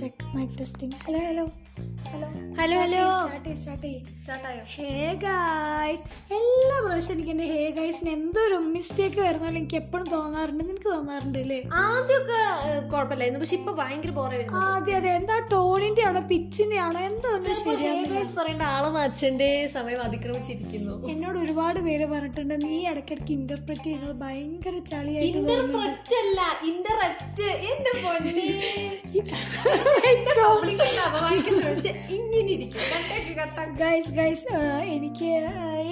Check mic testing hello hello hello hello hey guys എല്ലാ പ്രാവശ്യം എനിക്ക് എന്റെ ഹേ ഗായ്സിന് എന്തൊരു മിസ്റ്റേക്ക് വരുന്നാലും എനിക്ക് എപ്പോഴും തോന്നാറുണ്ട് നിനക്ക് തോന്നാറുണ്ട് അല്ലേ? ആദ്യമൊക്കെ കുഴപ്പമില്ലായിരുന്നു. പക്ഷെ ഇപ്പൊ ഭയങ്കര ബോറായിരുന്നു അതെ അതെ എന്താ ടോണിന്റെ ആണോ പിച്ചിന്റെ ആണോ എന്തോ പറയേണ്ട ആളെ അച്ഛന്റെ സമയം അതിക്രമിച്ചിരിക്കുന്നു. എന്നോട് ഒരുപാട് പേര് പറഞ്ഞിട്ടുണ്ട് നീ ഇടയ്ക്കിടയ്ക്ക് ഇന്റർപ്രറ്റ് ചെയ്യുന്നത് ഭയങ്കര ചളിയായിട്ട് ഇന്റർപ്രറ്റ് അല്ല ഇന്ററപ്റ്റ് എന്റെ പൊന്നെ. എന്നെ ഇങ്ങനെ ഇരിക്കും ഗൈസ് ഗൈസ് എനിക്ക്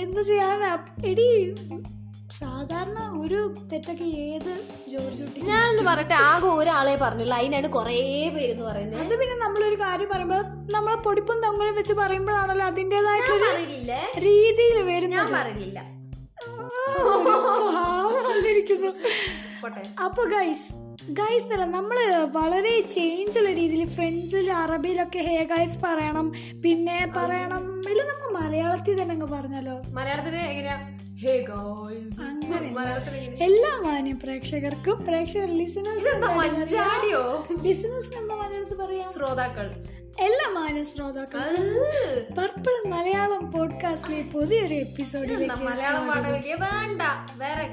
എന്ത് ചെയ്യാനാ? എടി സാധാരണ ഒരു തെറ്റൊക്കെ ഏത് ജോർജ് കുട്ടി ഞാനൊന്ന് പറയട്ടെ ആകെ ഒരാളെ പറഞ്ഞുള്ളൂ അതിനാണ് കൊറേ പേരെന്ന് പറയുന്നത്. അത് പിന്നെ നമ്മളൊരു കാര്യം പറയുമ്പോ നമ്മളെ പൊടിപ്പും തൊങ്ങലും വെച്ച് പറയുമ്പോഴാണല്ലോ അതിന്റേതായിട്ടുള്ള രീതിയിൽ രീതിയിൽ ഞാൻ പോട്ടെ. അപ്പൊ ഗൈസ് ഗൈസ് അല്ല നമ്മൾ വളരെ ചേഞ്ച് ഉള്ള രീതിയിൽ ഫ്രണ്ട്സിൽ അറബിയിലൊക്കെ ഹേ ഗൈസ് പറയണം. പിന്നെ പറയണം ഇല്ല നമുക്ക് മലയാളത്തിൽ തന്നെ അങ്ങ് പറഞ്ഞാലോ? മലയാളത്തിൽ എങ്ങനെയാ? എല്ലാ മാന്യ പ്രേക്ഷകർക്കും പ്രേക്ഷകർ ലിസണേഴ്സ് മഞ്ചാടിയോ? ലിസണേഴ്സിന് എന്താ മലയാളത്തിൽ പറയാം? ശ്രോതാക്കൾ. എല്ലാ മാന്യ ശ്രോതാക്കൾ പർപ്പിൾ മലയാളം പോഡ്കാസ്റ്റിലെ പുതിയൊരു എപ്പിസോഡിലേക്ക് വേണ്ട. വേറെ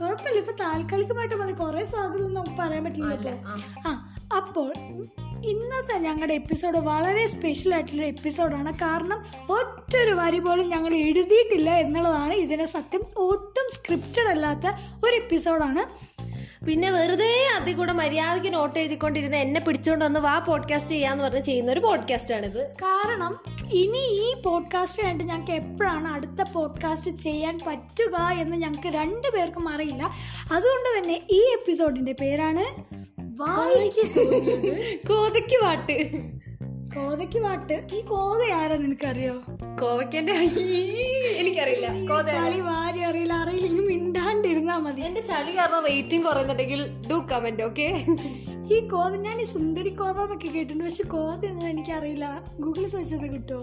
കുഴപ്പമില്ല. ഇപ്പൊ താൽക്കാലികമായിട്ട് മതി. കുറെ സ്വാഗതം നമുക്ക് പറയാൻ പറ്റില്ലല്ലോ. ആ അപ്പോൾ ഇന്നത്തെ ഞങ്ങളുടെ എപ്പിസോഡ് വളരെ സ്പെഷ്യൽ ആയിട്ടുള്ള എപ്പിസോഡാണ് കാരണം ഒറ്റൊരു വരി പോലും ഞങ്ങൾ എഴുതിയിട്ടില്ല എന്നുള്ളതാണ് ഇതിനെ സത്യം. ഒട്ടും സ്ക്രിപ്റ്റഡ് അല്ലാത്ത ഒരു എപ്പിസോഡാണ് പിന്നെ വെറുതെ അതിൽ കൂടെ മര്യാദയ്ക്ക് നോട്ട് എഴുതിക്കൊണ്ടിരുന്ന എന്നെ പിടിച്ചുകൊണ്ട് വന്ന് വാ പോഡ്കാസ്റ്റ് ചെയ്യാന്ന് പറഞ്ഞ് ചെയ്യുന്ന ഒരു പോഡ്കാസ്റ്റ് ആണിത്. കാരണം ഇനി ഈ പോഡ്കാസ്റ്റ് കഴിഞ്ഞിട്ട് ഞങ്ങൾക്ക് എപ്പോഴാണ് അടുത്ത പോഡ്കാസ്റ്റ് ചെയ്യാൻ പറ്റുക എന്ന് ഞങ്ങൾക്ക് രണ്ടു പേർക്കും അറിയില്ല. അതുകൊണ്ട് തന്നെ ഈ എപ്പിസോഡിന്റെ പേരാണ് കോതയ്ക്ക് പാട്ട്. കോതയ്ക്ക് പാട്ട്? ഈ കോത ആരാ നിനക്കറിയോ? കോവയ്ക്കന്റെ എനിക്കറിയില്ല. ചളി വാരി അറിയില്ല. അറിയില്ലെങ്കിൽ മിണ്ടാണ്ടിരുന്നാ മതി. എന്റെ ചളി കാരണം റേറ്റിംഗ് കുറയുന്നുണ്ടെങ്കിൽ ഡു കമന്റ് ഓക്കെ ഈ കോത ഞാൻ ഈ സുന്ദരി കോത എന്നൊക്കെ കേട്ടിട്ടുണ്ട്. പക്ഷെ കോത എന്ന് എനിക്കറിയില്ല. ഗൂഗിളിൽ സെർച്ച് ചെയ്ത് കിട്ടുമോ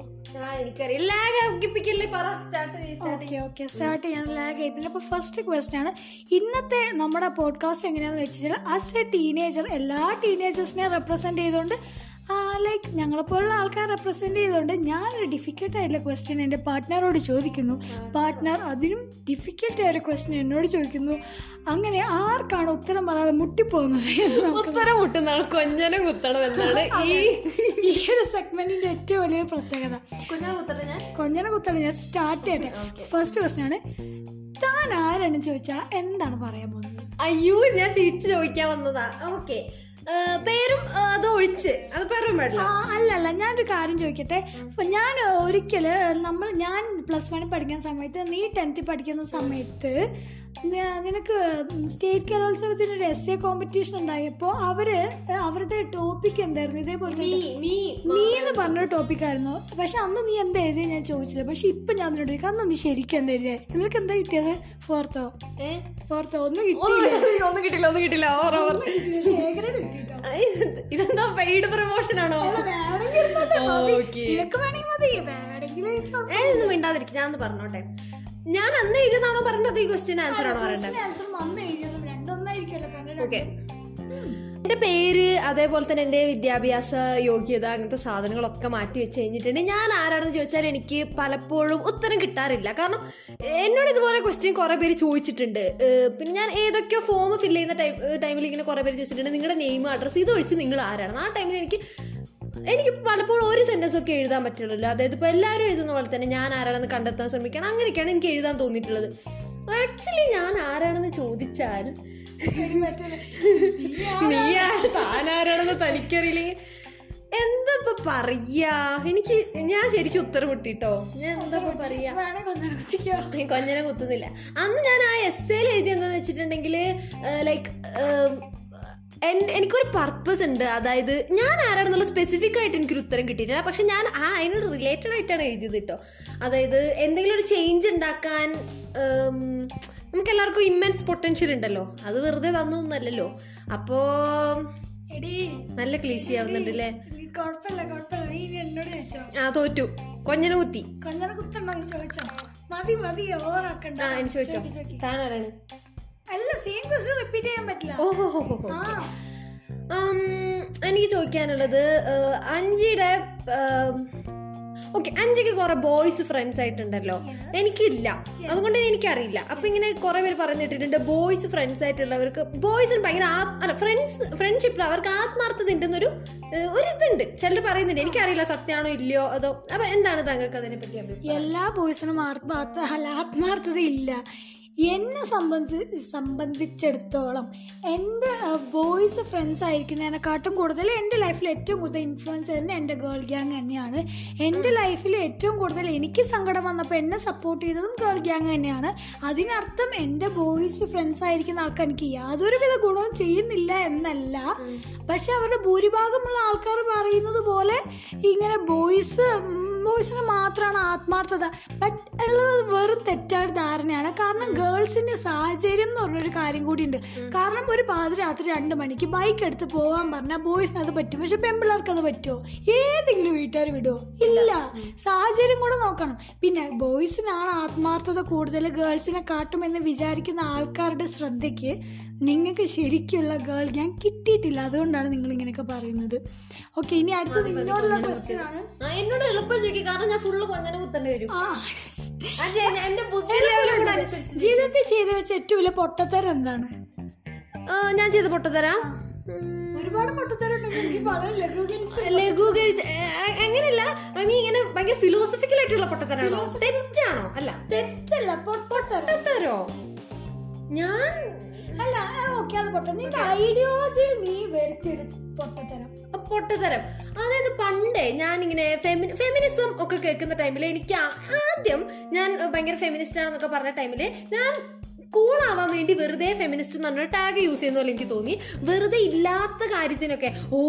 ഓക്കെ ഓക്കെ സ്റ്റാർട്ട് ചെയ്യാൻ ലാഗ് ആയി അപ്പോൾ ഫസ്റ്റ് ക്വസ്റ്റ്യൻ ആണ്. ഇന്നത്തെ നമ്മുടെ പോഡ്കാസ്റ്റ് എങ്ങനെയാണെന്ന് വെച്ചാൽ അസ് എ ടീനേജർ എല്ലാ ടീനേജേഴ്സിനെ റെപ്രസെന്റ് ചെയ്തുകൊണ്ട് ലൈക്ക് ഞങ്ങളെപ്പോലുള്ള ആൾക്കാർ റെപ്രസെന്റ് ചെയ്തുകൊണ്ട് ഞാനൊരു ഡിഫിക്കൽട്ട് ആയിട്ടുള്ള ക്വസ്റ്റ്യൻ എന്റെ പാർട്ട്ണറോട് ചോദിക്കുന്നു. പാർട്ട്ണർ അതിനും ഡിഫിക്കൽട്ട് ആയ ഒരു ക്വസ്റ്റ്യൻ എന്നോട് ചോദിക്കുന്നു. അങ്ങനെ ആർക്കാണ് ഉത്തരം പറയാതെ മുട്ടിപ്പോകുന്നത് ഉത്തരം ഉത്തരം മുട്ടുന്നാൾ കൊഞ്ഞനം കുത്തണം എന്നാണ് ഈ ഈ ഒരു സെഗ്മെന്റിന്റെ ഏറ്റവും വലിയൊരു പ്രത്യേകത. കൊഞ്ഞനെ കുത്തണം ഞാൻ? കൊഞ്ഞന കുത്താണ് ഞാൻ സ്റ്റാർട്ട് ചെയ്യട്ടെ. ഫസ്റ്റ് ക്വസ്റ്റ്യൻ ആണ് താൻ ആരാണ് ചോദിച്ചാൽ എന്താണ് പറയാൻ പോകുന്നത്? അയ്യോ ഞാൻ തിരിച്ചു ചോദിക്കാൻ വന്നതാ. ഓക്കെ പേരും അത് ഒഴിച്ച്. അത് പറയാൻ പാടില്ല. അല്ലല്ല അല്ല അല്ല ഞാനൊരു കാര്യം ചോദിക്കട്ടെ? ഞാൻ ഒരിക്കൽ നമ്മൾ ഞാൻ പ്ലസ് വൺ പഠിക്കുന്ന സമയത്ത് നീ ടെൻത്തിൽ പഠിക്കുന്ന സമയത്ത് നിനക്ക് സ്റ്റേറ്റ് കലോത്സവത്തിന് ഒരു എസ് എ കോമ്പറ്റീഷൻ ഉണ്ടായപ്പോൾ അവർ അവരുടെ ടോപ്പിക് എന്തായിരുന്നു? ഇതേപോലെ നീ എന്ന് പറഞ്ഞൊരു ടോപ്പിക് ആയിരുന്നു. പക്ഷെ അന്ന് നീ എന്താ എഴുതിയ ഞാൻ ചോദിച്ചില്ല. പക്ഷെ ഇപ്പൊ ഞാൻ നിന്നോട് ചോദിക്കാം അന്ന് നീ ശരിക്കും എന്താ എഴുതിയത് നിങ്ങൾക്ക് എന്താ കിട്ടിയത്? ഫോർത്തോ? ഫോർത്തോ. ഒന്നും കിട്ടിയില്ല. ഒന്നും കിട്ടില്ല ഒന്നും കിട്ടില്ല ശേഖരൻ കിട്ടിട്ടോ ഇതെന്താ പെയ്ഡ് പ്രൊമോഷൻ ആണോ? വേണമെങ്കിൽ മതി. വേണമെങ്കിൽ ഏതൊന്നും മിണ്ടാതിരിക്കും. ഞാൻ പറഞ്ഞോട്ടെ. ഞാൻ അന്ന് എഴുതുന്നാണോ പറഞ്ഞത്? ഈ ക്വസ്റ്റ്യൻ ആൻസർ ആണോ പറയണ്ടത് ഓക്കെ എന്റെ പേര് അതേപോലെ തന്നെ എന്റെ വിദ്യാഭ്യാസ യോഗ്യത അങ്ങനത്തെ സാധനങ്ങളൊക്കെ മാറ്റി വെച്ച് കഴിഞ്ഞിട്ടുണ്ട്. ഞാൻ ആരാണെന്ന് ചോദിച്ചാൽ എനിക്ക് പലപ്പോഴും ഉത്തരം കിട്ടാറില്ല. കാരണം എന്നോട് ഇതുപോലെ ക്വസ്റ്റ്യൻ കുറെ പേര് ചോദിച്ചിട്ടുണ്ട്. പിന്നെ ഞാൻ ഏതൊക്കെയോ ഫോം ഫില്ല് ചെയ്യുന്ന ടൈം ടൈമിൽ ഇങ്ങനെ കുറെ പേര് ചോദിച്ചിട്ടുണ്ട്. നിങ്ങളുടെ നെയിം അഡ്രസ്സ് ഇത് ഒഴിച്ച് നിങ്ങൾ ആരാണ്? ആ ടൈമിൽ എനിക്ക് എനിക്ക് പലപ്പോഴും ഒരു സെന്റൻസ് ഒക്കെ എഴുതാൻ പറ്റുള്ളൂ. അതായത് ഇപ്പോൾ എല്ലാവരും എഴുതുന്ന പോലെ തന്നെ ഞാൻ ആരാണെന്ന് കണ്ടെത്താൻ ശ്രമിക്കണം അങ്ങനെയൊക്കെയാണ് എനിക്ക് എഴുതാൻ തോന്നിയിട്ടുള്ളത്. ആക്ച്വലി ഞാൻ ആരാണെന്ന് ചോദിച്ചാൽ നീ താനാരാണെന്ന് തനിക്കറിയില്ലെങ്കിൽ എന്താ ഇപ്പൊ പറയാ? എനിക്ക് ഞാൻ ശരിക്കും ഉത്തരം കിട്ടിട്ടോ ഞാൻ എന്താ ഇപ്പൊ പറയാ? കൊഞ്ഞനെ കുത്തുന്നില്ല. അന്ന് ഞാൻ ആ എസ് എയിൽ എഴുതി എന്താന്ന് വെച്ചിട്ടുണ്ടെങ്കിൽ ലൈക്ക് എനിക്കൊരു പർപ്പസ് ഉണ്ട്. അതായത് ഞാൻ ആരാണെന്നുള്ള സ്പെസിഫിക് ആയിട്ട് എനിക്കൊരു ഉത്തരം കിട്ടിയിട്ടില്ല. പക്ഷെ ഞാൻ ആ അതിനോട് റിലേറ്റഡ് ആയിട്ടാണ് എഴുതിയത് കേട്ടോ. അതായത് എന്തെങ്കിലും ഒരു ചേഞ്ച് ഉണ്ടാക്കാൻ നമുക്ക് എല്ലാവർക്കും ഇമ്മൻസ് പൊട്ടൻഷ്യൽ ഉണ്ടല്ലോ. അത് വെറുതെ തന്നൊന്നല്ലല്ലോ അപ്പോ നല്ല ക്ലീശി ആവുന്നുണ്ട് അല്ലേ ആ തോറ്റു. കൊഞ്ഞനെ കുത്തി. കൊഞ്ഞനെ കുത്തണ്ടോ? ചോദിച്ചോ? മതി മതി ഓവറാക്കണ്ട ആ എനിക്ക് ചോദിച്ചോ. ആരാണ്? അല്ല സെയിം ക്വസ്റ്റ്യൻ റിപ്പീറ്റ് ചെയ്യാൻ പറ്റില്ല. ഓഹോ എനിക്ക് ചോദിക്കാനുള്ളത് അഞ്ചിയുടെ ഓക്കെ അഞ്ചിക്ക് കുറെ ബോയ്സ് ഫ്രണ്ട്സ് ആയിട്ടുണ്ടല്ലോ. എനിക്കില്ല. അതുകൊണ്ട് എനിക്കറിയില്ല. അപ്പൊ ഇങ്ങനെ കുറെ പേര് പറഞ്ഞിട്ടിട്ടുണ്ട് ബോയ്സ് ഫ്രണ്ട്സ് ആയിട്ടുള്ളവർക്ക് ബോയ്സിന് ഭയങ്കര അല്ല ഫ്രണ്ട്സ് ഫ്രണ്ട്ഷിപ്പിൽ അവർക്ക് ആത്മാർത്ഥത ഉണ്ടെന്നൊരു ഒരു ഇതുണ്ട്. ചിലർ പറയുന്നുണ്ട് എനിക്കറിയില്ല സത്യമാണോ ഇല്ലയോ? അതോ അപ്പൊ എന്താണ് താങ്കൾക്ക് അതിനെ പറ്റി എല്ലാ ബോയ്സിനും ആത്മാർത്ഥ ആത്മാർത്ഥത ഇല്ല. എന്നെ സംബന്ധി സംബന്ധിച്ചിടത്തോളം എന്റെ ബോയ്സ് ഫ്രണ്ട്സ് ആയിരിക്കുന്നതിനെക്കാട്ടും കൂടുതൽ എന്റെ ലൈഫിൽ ഏറ്റവും കൂടുതൽ ഇൻഫ്ലുവൻസ് തന്നെ എന്റെ ഗേൾ ഗ്യാങ് തന്നെയാണ്. എന്റെ ലൈഫിൽ ഏറ്റവും കൂടുതൽ എനിക്ക് സങ്കടം വന്നപ്പോൾ എന്നെ സപ്പോർട്ട് ചെയ്തതും ഗേൾ ഗ്യാങ് തന്നെയാണ്. അതിനർത്ഥം എന്റെ ബോയ്സ് ഫ്രണ്ട്സ് ആയിരിക്കുന്ന ആൾക്കാർ എനിക്ക് യാതൊരുവിധ ഗുണവും ചെയ്യുന്നില്ല എന്നല്ല. പക്ഷെ അവരുടെ ഭൂരിഭാഗമുള്ള ആൾക്കാർ പറയുന്നത് പോലെ ഇങ്ങനെ ബോയ്സ് ബോയ്സിന് മാത്രമാണ് ആത്മാർത്ഥത. ബട്ട് ഉള്ളത് വെറും തെറ്റായൊരു ധാരണയാണ്. കാരണം ഗേൾസിന്റെ സാഹചര്യം എന്ന് പറഞ്ഞൊരു കാര്യം കൂടിയുണ്ട്. കാരണം ഒരു പാതിരാത്രി രണ്ട് മണിക്ക് ബൈക്ക് എടുത്ത് പോകാൻ പറഞ്ഞാൽ ബോയ്സിന് അത് പറ്റും. പക്ഷെ പെമ്പിള്ളേർക്ക് അത് പറ്റുമോ ഏതെങ്കിലും വീട്ടുകാർ വിടുമോ ഇല്ല. സാഹചര്യം കൂടെ നോക്കണം. പിന്നെ ബോയ്സിനാണ് ആത്മാർത്ഥത കൂടുതൽ ഗേൾസിനെ കാട്ടുമെന്ന് വിചാരിക്കുന്ന ആൾക്കാരുടെ ശ്രദ്ധയ്ക്ക് നിങ്ങൾക്ക് ശരിക്കുള്ള ഗേൾ ഞാൻ കിട്ടിയിട്ടില്ല. അതുകൊണ്ടാണ് നിങ്ങൾ ഇങ്ങനെയൊക്കെ പറയുന്നത്. ഓക്കെ ഇനി അടുത്ത നിന്നോടുള്ള ക്വസ്റ്റ്യൻ ആണ്. എന്നോട് എളുപ്പം ചോദിക്കും. കാരണം ഞാൻ ഫുള്ള് കൊഞ്ഞനെ കുത്തേണ്ടി വരും. ജീവിതത്തിൽ ചെയ്ത് വെച്ച ഏറ്റവും വലിയ പൊട്ടത്തരം എന്താണ്? ഞാൻ ചെയ്ത പൊട്ടത്തരാ? ഒരുപാട് ലഘൂകരിച്ച് എങ്ങനെയല്ല? ഐ മീൻ ഇങ്ങനെ ഭയങ്കര ഫിലോസഫിക്കൽ ആയിട്ടുള്ള പൊട്ടത്തരാണോ? തെറ്റാണോ? അല്ല. തെറ്റല്ല പൊട്ടത്തരോ? ഞാൻ അല്ല ഓക്കെ അത് പൊട്ട. നിന്റെ ഐഡിയോളജിയിൽ നീ വരുത്തിയൊരു പൊട്ടത്തരം. പൊട്ടത്തരം. അതായത് പണ്ടേ ഞാനിങ്ങനെ ഫെമി ഫെമിനിസം ഒക്കെ കേൾക്കുന്ന ടൈമിൽ എനിക്ക് ആദ്യം ഞാൻ ഭയങ്കര ഫെമിനിസ്റ്റ് ആണെന്നൊക്കെ പറഞ്ഞ ടൈമിൽ ഞാൻ കൂൾ ആവാൻ വേണ്ടി വെറുതെ ഫെമിനിസ്റ്റ് എന്ന് പറഞ്ഞ ടാഗ് യൂസ് ചെയ്യുന്ന പോലെ എനിക്ക് തോന്നി. വെറുതെ ഇല്ലാത്ത കാര്യത്തിനൊക്കെ ഓ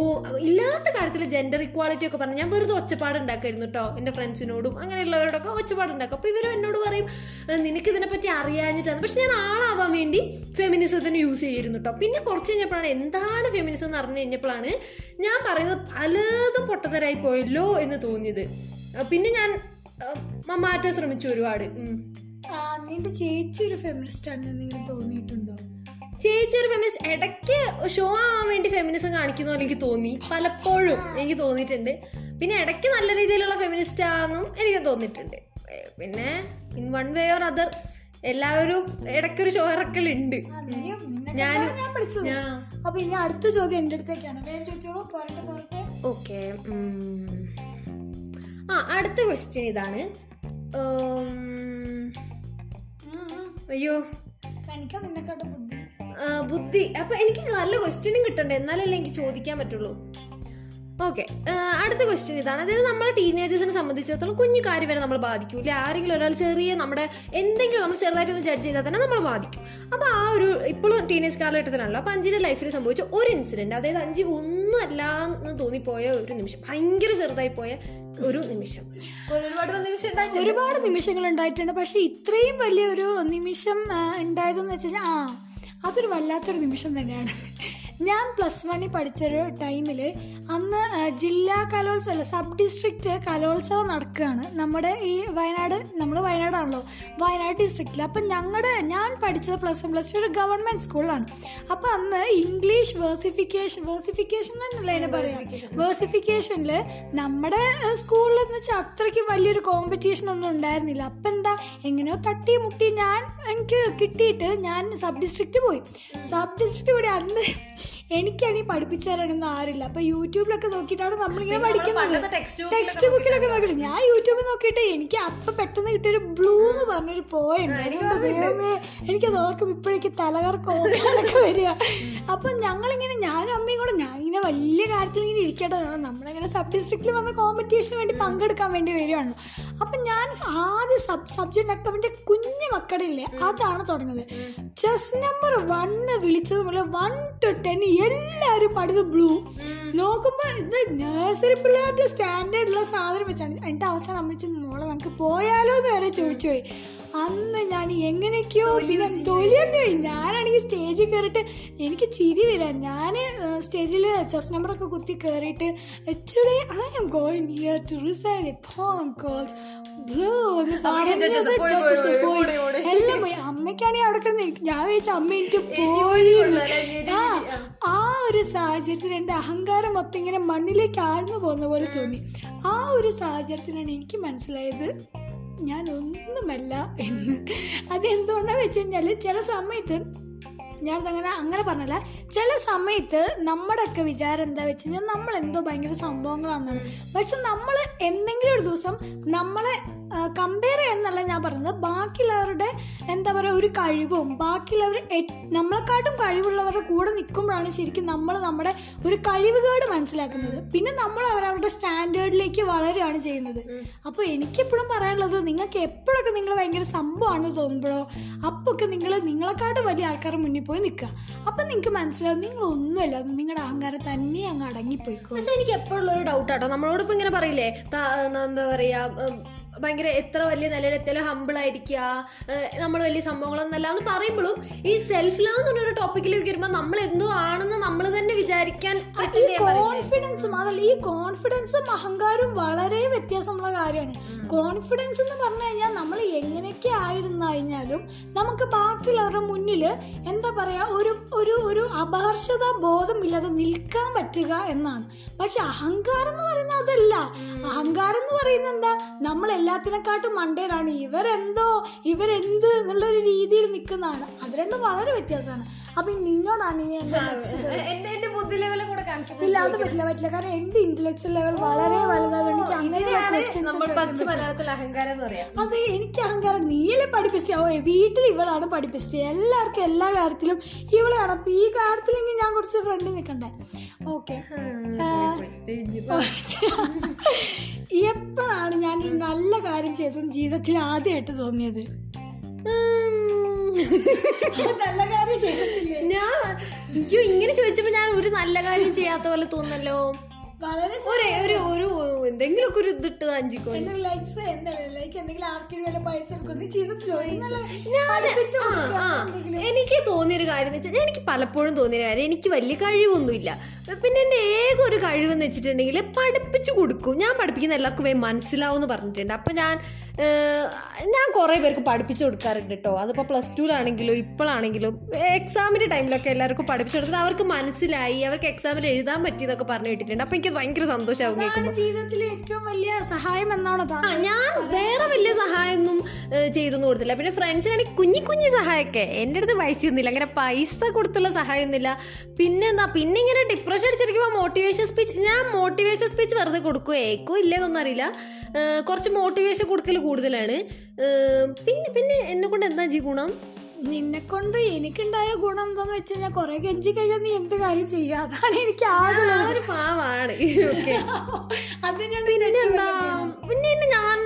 ഇല്ലാത്ത കാര്യത്തിൽ ജെൻഡർ ഇക്വാളിറ്റി ഒക്കെ പറഞ്ഞ് ഞാൻ വെറുതെ ഒച്ചപ്പാട് ഉണ്ടാക്കായിരുന്നു കേട്ടോ എന്റെ ഫ്രണ്ട്സിനോടും അങ്ങനെയുള്ളവരോടൊക്കെ ഒച്ചപ്പാട് ഉണ്ടാക്കും. അപ്പോൾ ഇവരും എന്നോട് പറയും "ഏ, നിനക്ക് ഇതിനെപ്പറ്റി അറിയാഞ്ഞിട്ടാണ്. പക്ഷെ ഞാൻ ആളാവാൻ വേണ്ടി ഫെമിനിസത്തിന് യൂസ് ചെയ്തിരുന്നു കേട്ടോ പിന്നെ കുറച്ച് കഴിഞ്ഞപ്പോഴാണ് എന്താണ് ഫെമിനിസം എന്ന് അറിഞ്ഞു കഴിഞ്ഞപ്പോഴാണ് ഞാൻ പറയുന്നത് പലതും പൊട്ടത്തരായി പോയല്ലോ എന്ന് തോന്നിയത്. പിന്നെ ഞാൻ മാറ്റാൻ ശ്രമിച്ചു ഒരുപാട്. നിന്റെ ചേച്ചി ഒരു ഫെമിനിസ്റ്റ് ആണെന്ന് നിങ്ങൾ തോന്നിയിട്ടുണ്ടോ? ചേച്ചി ഒരു ഫെമിനിസ്റ്റ് ഇടയ്ക്ക് ഷോ ആവാൻ വേണ്ടി ഫെമിനിസം കാണിക്കുന്നു പോലെ എനിക്ക് തോന്നി. പലപ്പോഴും എനിക്ക് തോന്നിയിട്ടുണ്ട്. പിന്നെ ഇടയ്ക്ക് നല്ല രീതിയിലുള്ള ഫെമിനിസ്റ്റ് ആണെന്നും എനിക്ക് തോന്നിയിട്ടുണ്ട്. പിന്നെ in one way or other എല്ലാവരും ഇടയ്ക്കൊരു ഷോ ഇറക്കലുണ്ട്. ഞാൻ അപ്പൊ ഇനി അടുത്ത ചോദ്യം എന്റെ അടുത്തേക്കാണ്. വേഗം ചോദിച്ചോളൂ. പോരട്ടെ പോരട്ടെ. ഓക്കെ ആ അടുത്ത ക്വസ്റ്റ്യൻ ഇതാണ്. അയ്യോ. ബുദ്ധി. അപ്പൊ എനിക്ക് നല്ല ക്വസ്റ്റ്യനും കിട്ടണ്ടേ? എന്നാലല്ലേ എനിക്ക് ചോദിക്കാൻ പറ്റുള്ളൂ. ഓക്കെ അടുത്ത ക്വസ്റ്റ്യൻ ഇതാണ്. അതായത് നമ്മളെ ടീനേജേഴ്സിനെ സംബന്ധിച്ചിടത്തോളം കുഞ്ഞു കാര്യം വരെ നമ്മൾ ബാധിക്കും ഇല്ലേ ആരെങ്കിലും ഒരാൾ ചെറിയ നമ്മുടെ എന്തെങ്കിലും നമ്മൾ ചെറുതായിട്ടൊന്ന് ജഡ്ജ് ചെയ്താൽ തന്നെ നമ്മൾ ബാധിക്കും. അപ്പോൾ ആ ഒരു ഇപ്പോഴും ടീനേജ് കാലഘട്ടത്തിലാണല്ലോ. അപ്പോൾ അഞ്ചിന്റെ ലൈഫിൽ സംഭവിച്ച ഒരു ഇൻസിഡന്റ് അതായത് അഞ്ച് ഒന്നും അല്ല എന്ന് തോന്നിപ്പോയ ഒരു നിമിഷം ഭയങ്കര ചെറുതായി പോയ ഒരു നിമിഷം. ഒരുപാട് നിമിഷം ഒരുപാട് നിമിഷങ്ങൾ ഉണ്ടായിട്ടുണ്ട്. പക്ഷേ ഇത്രയും വലിയൊരു നിമിഷം ഉണ്ടായതെന്ന് വെച്ച് കഴിഞ്ഞാൽ ആ അതൊരു വല്ലാത്തൊരു നിമിഷം തന്നെയാണ്. ഞാൻ പ്ലസ് വണ്ണിൽ പഠിച്ചൊരു ടൈമിൽ അന്ന് ജില്ലാ കലോത്സവം അല്ല സബ് ഡിസ്ട്രിക്റ്റ് കലോത്സവം നടക്കുകയാണ്. നമ്മുടെ ഈ വയനാട് നമ്മൾ വയനാടാണല്ലോ വയനാട് ഡിസ്ട്രിക്റ്റിൽ അപ്പം ഞങ്ങളുടെ ഞാൻ പഠിച്ചത് പ്ലസ് വൺ പ്ലസ് ടു ഒരു ഗവൺമെന്റ് സ്കൂളിലാണ് അപ്പം അന്ന് ഇംഗ്ലീഷ് വേഴ്സിഫിക്കേഷൻ വേഴ്സിഫിക്കേഷൻ തന്നെയല്ലേ അതിനെ പറയാം? വേഴ്സിഫിക്കേഷനിൽ നമ്മുടെ സ്കൂളിൽ എന്ന് വെച്ചാൽ അത്രയ്ക്ക് വലിയൊരു കോമ്പറ്റീഷൻ ഒന്നും ഉണ്ടായിരുന്നില്ല. അപ്പം എന്താ എങ്ങനെയോ തട്ടി മുട്ടി ഞാൻ എനിക്ക് കിട്ടിയിട്ട് ഞാൻ സബ് ഡിസ്ട്രിക്റ്റ് പോയി. സബ് ഡിസ്ട്രിക്റ്റ് ഇവിടെ അന്ന് എനിക്കാണെങ്കിൽ പഠിപ്പിച്ചു തരാനൊന്നും ആരില്ല. അപ്പൊ യൂട്യൂബിലൊക്കെ നോക്കിയിട്ടാണ് നമ്മളിങ്ങനെ പഠിക്കുന്നത്. ടെക്സ്റ്റ് ബുക്കിലൊക്കെ നോക്കിയിട്ട് ഞാൻ യൂട്യൂബിൽ നോക്കിയിട്ട് എനിക്ക് അപ്പൊ പെട്ടെന്ന് കിട്ടിയൊരു ബ്ലൂ എന്ന് പറഞ്ഞൊരു പോയുണ്ട് ദൈവമേ എനിക്കത് ഓർക്കും ഇപ്പോഴേക്ക് തലകറക്കൊക്കെ വരിക. അപ്പൊ ഞങ്ങളിങ്ങനെ ഞാനും അമ്മയും കൂടെ ഞാൻ ഇങ്ങനെ വലിയ കാര്യത്തിൽ ഇങ്ങനെ ഇരിക്കട്ടെ നമ്മളിങ്ങനെ സബ് ഡിസ്ട്രിക്റ്റിൽ വന്ന കോമ്പറ്റീഷന് വേണ്ടി പങ്കെടുക്കാൻ വേണ്ടി വരികയാണ് അപ്പൊ ഞാൻ ആദ്യ സബ് സബ്ജക്ട് ഒക്കെ എന്റെ കുഞ്ഞു മക്കളില്ലേ അതാണ് തുടങ്ങുന്നത്. ചെസ് നമ്പർ വണ്ണ് വിളിച്ചത് മുതൽ വൺ ടു ടെൻ എല്ലാവരും പടുത് ബ്ലൂ നോക്കുമ്പോ ഇത് നഴ്സറി പിള്ളേരുടെ സ്റ്റാൻഡേർഡുള്ള സാധനം വെച്ചാണ്. എന്നിട്ട് അവസാനം അമ്മച്ചു മോളെ നമുക്ക് പോയാലോ എന്ന് വരെ ചോദിച്ചു പോയി. അന്ന് ഞാൻ എങ്ങനെയൊക്കെയോ പിന്നെ തൊലിയല്ലോ? ഞാനാണെങ്കിൽ സ്റ്റേജിൽ കയറിയിട്ട് എനിക്ക് ചിരി വരാം. ഞാൻ സ്റ്റേജിൽ ചെസ് നമ്പറൊക്കെ കുത്തി കയറിയിട്ട് today I am going here to reside calls എല്ലാം പോയി. അമ്മയ്ക്കാണെങ്കിൽ അവിടെ കിടന്ന് ഞാൻ വെച്ച അമ്മ എനിക്ക് പോയി ആ ആ. ഒരു സാഹചര്യത്തിൽ എന്റെ അഹങ്കാരം മൊത്തം ഇങ്ങനെ മണ്ണിലേക്ക് ആഴ്ന്നു പോകുന്ന പോലെ തോന്നി. ആ ഒരു സാഹചര്യത്തിലാണ് എനിക്ക് മനസ്സിലായത് ഞാൻ ഒന്നുമല്ല എന്ന്. അതെന്തുകൊണ്ടാണെന്ന് വെച്ച് കഴിഞ്ഞാൽ ചില സമയത്ത് ഞാനതങ്ങനെ അങ്ങനെ പറഞ്ഞല്ല. ചില സമയത്ത് നമ്മുടെയൊക്കെ വിചാരം എന്താ വെച്ച് കഴിഞ്ഞാൽ നമ്മൾ എന്തോ ഭയങ്കര സംഭവങ്ങളാണെന്നാണ്. പക്ഷെ നമ്മൾ എന്തെങ്കിലും ഒരു ദിവസം നമ്മളെ കമ്പയർ ചെയ്യാന്നല്ല ഞാൻ പറഞ്ഞത്. ബാക്കിയുള്ളവരുടെ എന്താ പറയുക ഒരു കഴിവും ബാക്കിയുള്ളവർ നമ്മളെക്കാട്ടും കഴിവുള്ളവരുടെ കൂടെ നിൽക്കുമ്പോഴാണ് ശരിക്കും നമ്മൾ നമ്മുടെ ഒരു കഴിവുകേട് മനസ്സിലാക്കുന്നത്. പിന്നെ നമ്മൾ അവരവരുടെ സ്റ്റാൻഡേർഡിലേക്ക് വളരുകയാണ് ചെയ്യുന്നത്. അപ്പോൾ എനിക്കെപ്പോഴും പറയാനുള്ളത് നിങ്ങൾക്ക് എപ്പോഴൊക്കെ നിങ്ങൾ ഭയങ്കര സംഭവമാണെന്ന് തോന്നുമ്പോഴോ അപ്പോഴൊക്കെ നിങ്ങൾ നിങ്ങളെക്കാട്ടും വലിയ ആൾക്കാരുടെ മുന്നിൽ പോയി നിൽക്കുക അപ്പം നിങ്ങൾക്ക് മനസ്സിലാവും അത് നിങ്ങളുടെ അഹങ്കാരം തന്നെ അങ്ങ് അടങ്ങിപ്പോയിക്കോ. പക്ഷെ എനിക്ക് എപ്പോഴുള്ള ഒരു ഡൗട്ടാട്ടോ നമ്മളോട് ഇപ്പൊ ഇങ്ങനെ പറയില്ലേ എന്താ പറയാ ഉം, ഭയങ്കര എത്ര വലിയ നിലയിൽ എത്തിയാലും ഹമ്പിൾ ആയിരിക്കുക. നമ്മൾ വലിയ സംഭവങ്ങളൊന്നല്ല എന്ന് പറയുമ്പോഴും ഈ സെൽഫ് ലവ് എന്ന് പറഞ്ഞൊരു ടോപ്പിക്കിലേക്ക് വരുമ്പോൾ നമ്മൾ എന്തോ ആണെന്ന് നമ്മൾ തന്നെ വിചാരിക്കാൻ. കോൺഫിഡൻസും അതല്ല ഈ കോൺഫിഡൻസും അഹങ്കാരവും വളരെ വ്യത്യാസമുള്ള കാര്യമാണ്. കോൺഫിഡൻസ് എന്ന് പറഞ്ഞു കഴിഞ്ഞാൽ നമ്മൾ എങ്ങനെയൊക്കെ ആയിരുന്നു കഴിഞ്ഞാലും നമുക്ക് ബാക്കിയുള്ളവരുടെ മുന്നിൽ എന്താ പറയാ ഒരു ഒരു ഒരു അപഹർഷത ബോധമില്ലാതെ നിൽക്കാൻ പറ്റുക എന്നാണ്. പക്ഷെ അഹങ്കാരം എന്ന് പറയുന്നത് അതല്ല. അഹങ്കാരം എന്ന് പറയുന്നത് എന്താ? നമ്മൾ എല്ലാത്തിനെക്കാട്ടും മണ്ടേലാണ്. ഇവരെന്തോ ഇവരെന്ത് എന്നുള്ളൊരു രീതിയിൽ നിൽക്കുന്നതാണ്. അത് രണ്ടും വളരെ വ്യത്യാസമാണ്. അപ്പൊ നിന്നോടാണ് ഇനി എന്റെ എന്റെ ബുദ്ധി കൂടെ ഇല്ല അത് പറ്റില്ല പറ്റില്ല. കാരണം എന്റെ ഇന്റലക്ച്വൽ ലെവൽ വളരെ അഹങ്കാരം അത് എനിക്ക് അഹങ്കാരം. നീയല്ലേ പഠിപ്പിച്ചോ. വീട്ടിൽ ഇവളാണ് പഠിപ്പിച്ചത് എല്ലാവർക്കും എല്ലാ കാര്യത്തിലും ഇവളാണ് അപ്പൊ ഈ കാര്യത്തിലെങ്കിൽ ഞാൻ കുറച്ച് ഫ്രണ്ട് നിൽക്കണ്ടേ ഓക്കെ എപ്പോഴാണ് ഞാനൊരു നല്ല കാര്യം ചെയ്തത് ജീവിതത്തിൽ ആദ്യമായിട്ട് തോന്നിയത്? നല്ല കാര്യം ഞാൻ ഇങ്ങനെ ചോദിച്ചപ്പോ ഞാൻ ഒരു നല്ല കാര്യം ചെയ്യാത്ത പോലെ തോന്നല്ലോ. വളരെ ഒരു ഒരു ഒരു എന്തെങ്കിലുമൊക്കെ ഒരു ഇതിട്ട് അഞ്ചിക്കോ ലൈക്സ് എന്തല്ലേ ലൈക്ക് എന്തെങ്കിലും ആർക്കെങ്കിലും വല്ല പൈസ. എനിക്ക് തോന്നിയൊരു കാര്യം എന്ന് വെച്ചാൽ എനിക്ക് പലപ്പോഴും തോന്നിയ കാര്യം എനിക്ക് വലിയ കഴിവൊന്നുമില്ല. പിന്നെ എന്റെ ഏക ഒരു കഴിവെന്ന് വെച്ചിട്ടുണ്ടെങ്കിൽ പഠിപ്പിച്ചു കൊടുക്കും. ഞാൻ പഠിപ്പിക്കുന്ന എല്ലാവർക്കും വേ മനസ്സിലാവും എന്ന് പറഞ്ഞിട്ടുണ്ട്. അപ്പം ഞാൻ ഞാൻ കുറേ പേർക്ക് പഠിപ്പിച്ചു കൊടുക്കാറുണ്ട് കേട്ടോ അതിപ്പോൾ പ്ലസ് ടുവിലാണെങ്കിലും ഇപ്പോഴാണെങ്കിലും എക്സാമിന്റെ ടൈമിലൊക്കെ എല്ലാവർക്കും പഠിപ്പിച്ചു കൊടുത്തിട്ട് അവർക്ക് മനസ്സിലായി അവർക്ക് എക്സാമിൽ എഴുതാൻ പറ്റിയെന്നൊക്കെ പറഞ്ഞു കേട്ടിട്ടുണ്ട്. അപ്പം എനിക്ക് ഭയങ്കര സന്തോഷമാവും കേൾക്കുമ്പോൾ ജീവിതത്തിലെ ഏറ്റവും വലിയ സഹായം എന്നാണോ ആ ഞാൻ വേറെ വലിയ സഹായമൊന്നും ചെയ്തൊന്നും കൊടുത്തില്ല. പിന്നെ ഫ്രണ്ട്സിനാണെങ്കിൽ കുഞ്ഞി കുഞ്ഞി സഹായമൊക്കെ. എന്റെ അടുത്ത് പൈസ ഒന്നുമില്ല അങ്ങനെ പൈസ കൊടുത്തുള്ള സഹായമൊന്നുമില്ല. പിന്നെ എന്താ പിന്നെ ഇങ്ങനെ ഡിപ്രഷൻ അടിച്ചിരിക്കുമ്പോൾ മോട്ടിവേഷൻ സ്പീച്ച് ഞാൻ മോട്ടിവേഷൻ സ്പീച്ച് വെറുതെ കൊടുക്കുക ഏക്കോ ഇല്ലേന്നൊന്നും അറിയില്ല. കുറച്ച് മോട്ടിവേഷൻ കൊടുക്കൽ കൂടുതലാണ്. പിന്നെ പിന്നെ എന്നെ കൊണ്ട് എന്താ ജി ഗുണം? നിന്നെ കൊണ്ട് എനിക്കുണ്ടായ ഗുണം എന്താന്ന് വെച്ച് കഴിഞ്ഞാൽ കൊറേ ഗഞ്ചി കഴിഞ്ഞാൽ നീ എന്ത് കാര്യം ചെയ്യുക അതാണ് എനിക്ക് ആകെ പാവാണ്. പിന്നെന്താ പിന്നെ ഞാൻ